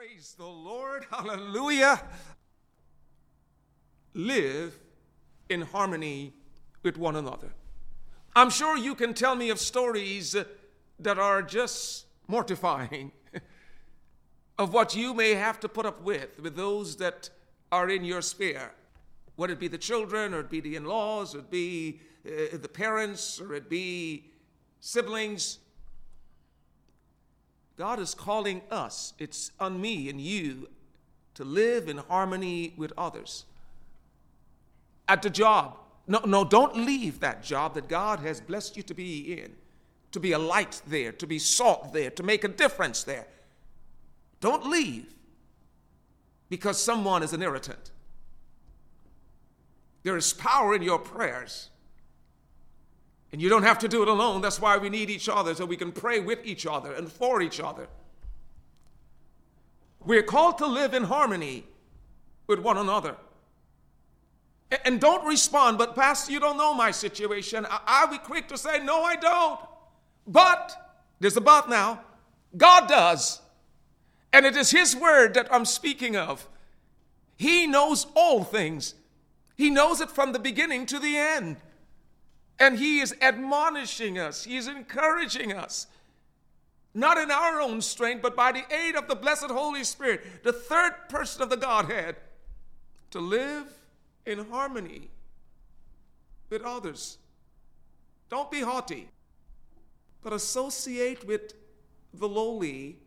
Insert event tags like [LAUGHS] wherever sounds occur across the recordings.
Praise the Lord. Hallelujah. Live in harmony with one another. I'm sure you can tell me of stories that are just mortifying [LAUGHS] of what you may have to put up with with those that are in your sphere. Whether it be the children, or it be the in laws, or it be uh, the parents, or it be siblings. God is calling us, it's on me and you, to live in harmony with others. At the job, no, no, don't leave that job that God has blessed you to be in, to be a light there, to be salt there, to make a difference there. Don't leave because someone is an irritant. There is power in your prayers. And you don't have to do it alone. That's why we need each other, so we can pray with each other and for each other. We're called to live in harmony with one another. And don't respond, but Pastor, you don't know my situation. I'll be quick to say, No, I don't. But, there's a but now, God does. And it is His word that I'm speaking of. He knows all things, He knows it from the beginning to the end. And He is admonishing us, He is encouraging us, not in our own strength, but by the aid of the blessed Holy Spirit, the third person of the Godhead, to live in harmony with others. Don't be haughty, but associate with the lowly.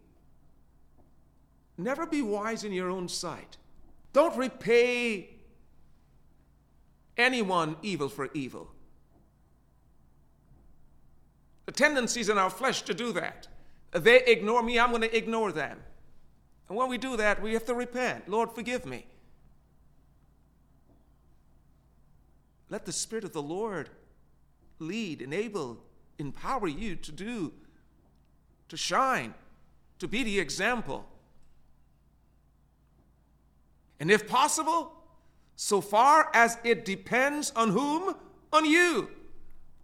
Never be wise in your own sight. Don't repay anyone evil for evil. Tendencies in our flesh to do that. They ignore me, I'm going to ignore them. And when we do that, we have to repent. Lord, forgive me. Let the Spirit of the Lord lead, enable, empower you to do, to shine, to be the example. And if possible, so far as it depends on whom? On you,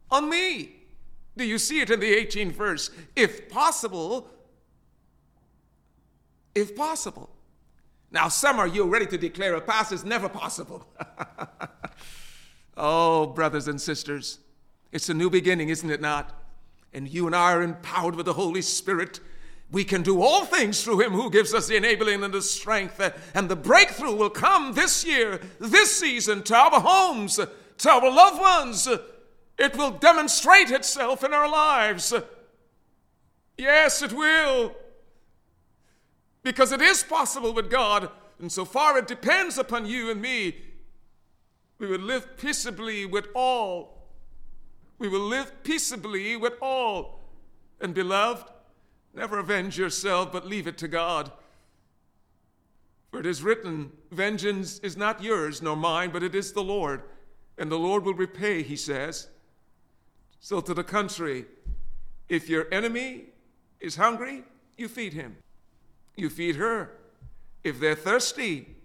on me. Do you see it in the 18th verse? If possible, if possible. Now, some are you ready to declare a past is never possible. [LAUGHS] oh, brothers and sisters, it's a new beginning, isn't it not? And you and I are empowered with the Holy Spirit. We can do all things through Him who gives us the enabling and the strength. Uh, and the breakthrough will come this year, this season, to our homes, to our loved ones, it will demonstrate itself in our lives. Yes, it will. Because it is possible with God, and so far it depends upon you and me. We will live peaceably with all. We will live peaceably with all. And beloved, never avenge yourself, but leave it to God. For it is written, Vengeance is not yours nor mine, but it is the Lord. And the Lord will repay, he says. So, to the country, if your enemy is hungry, you feed him. You feed her. If they're thirsty,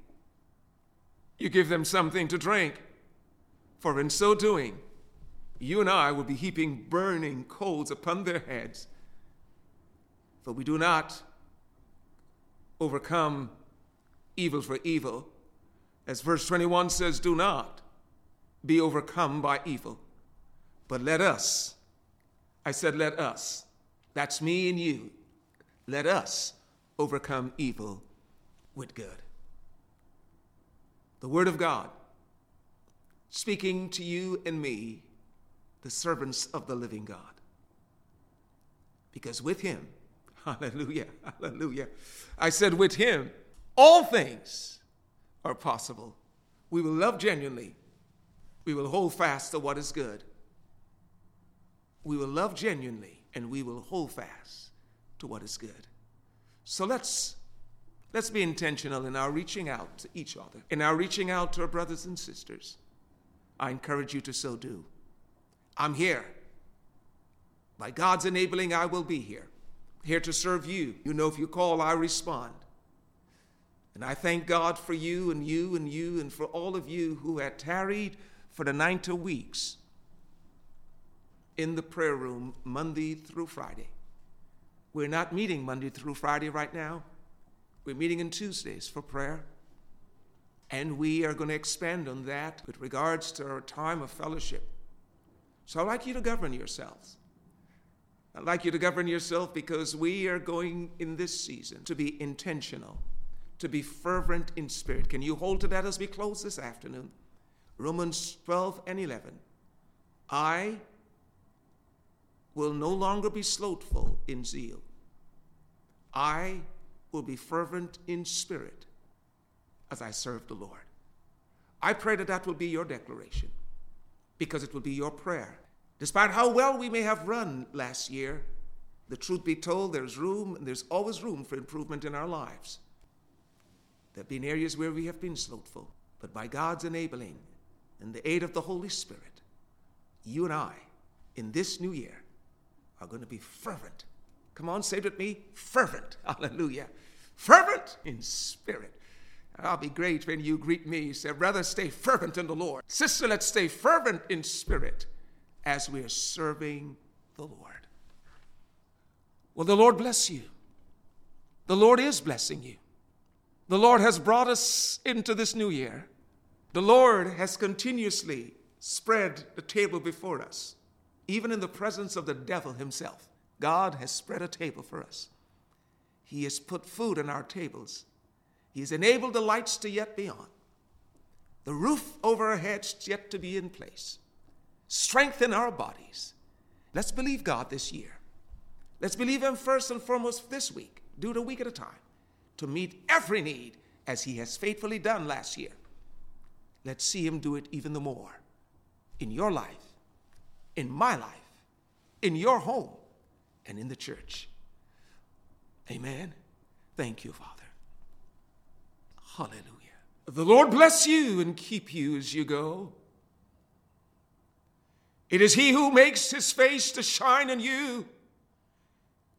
you give them something to drink. For in so doing, you and I will be heaping burning coals upon their heads. For we do not overcome evil for evil. As verse 21 says, do not be overcome by evil but let us, I said, let us, that's me and you, let us overcome evil with good. The Word of God speaking to you and me, the servants of the living God. Because with Him, [LAUGHS] hallelujah, hallelujah, I said, with Him, all things are possible. We will love genuinely, we will hold fast to what is good we will love genuinely and we will hold fast to what is good. So let's let's be intentional in our reaching out to each other, in our reaching out to our brothers and sisters. I encourage you to so do. I'm here. By God's enabling, I will be here, here to serve you. You know, if you call, I respond. And I thank God for you and you and you and for all of you who had tarried for the 90 weeks in the prayer room Monday through Friday. We're not meeting Monday through Friday right now. We're meeting on Tuesdays for prayer. And we are going to expand on that with regards to our time of fellowship. So I'd like you to govern yourselves. I'd like you to govern yourself because we are going in this season to be intentional, to be fervent in spirit. Can you hold to that as we close this afternoon? Romans 12 and 11. I will no longer be slothful in zeal. I will be fervent in spirit as I serve the Lord. I pray that that will be your declaration because it will be your prayer. Despite how well we may have run last year, the truth be told, there's room, and there's always room for improvement in our lives. There have been areas where we have been slothful, but by God's enabling and the aid of the Holy Spirit, you and I, in this new year, are going to be fervent. Come on, say it with me fervent. [LAUGHS] Hallelujah. Fervent in spirit. I'll be great when you greet me. Say, brother, stay fervent in the Lord. Sister, let's stay fervent in spirit as we are serving the Lord. Well, the Lord bless you. The Lord is blessing you. The Lord has brought us into this new year. The Lord has continuously spread the table before us, even in the presence of the devil himself. God has spread a table for us. He has put food on our tables. He has enabled the lights to yet be on, the roof over our heads yet to be in place. Strengthen our bodies. Let's believe God this year. Let's believe Him first and foremost this week. Do it a week at a time to meet every need as He has faithfully done last year. Let's see Him do it even the more in your life, in my life, in your home, and in the church. Amen. Thank you, Father. Hallelujah. The Lord bless you and keep you as you go. It is He who makes His face to shine on you.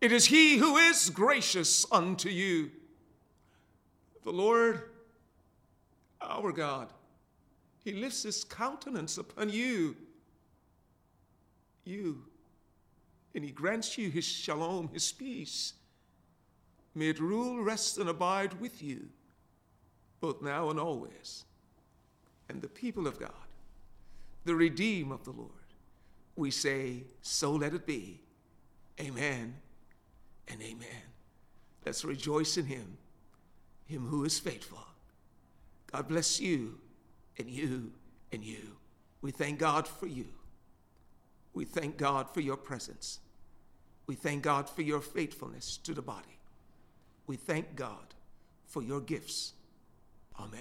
It is He who is gracious unto you. The Lord, our God, He lifts His countenance upon you. You. And He grants you His shalom, His peace May it rule, rest, and abide with you, both now and always. And the people of God, the redeemed of the Lord, we say, So let it be. Amen and amen. Let's rejoice in Him, Him who is faithful. God bless you and you and you. We thank God for you. We thank God for your presence. We thank God for your faithfulness to the body. We thank God for your gifts. Amen.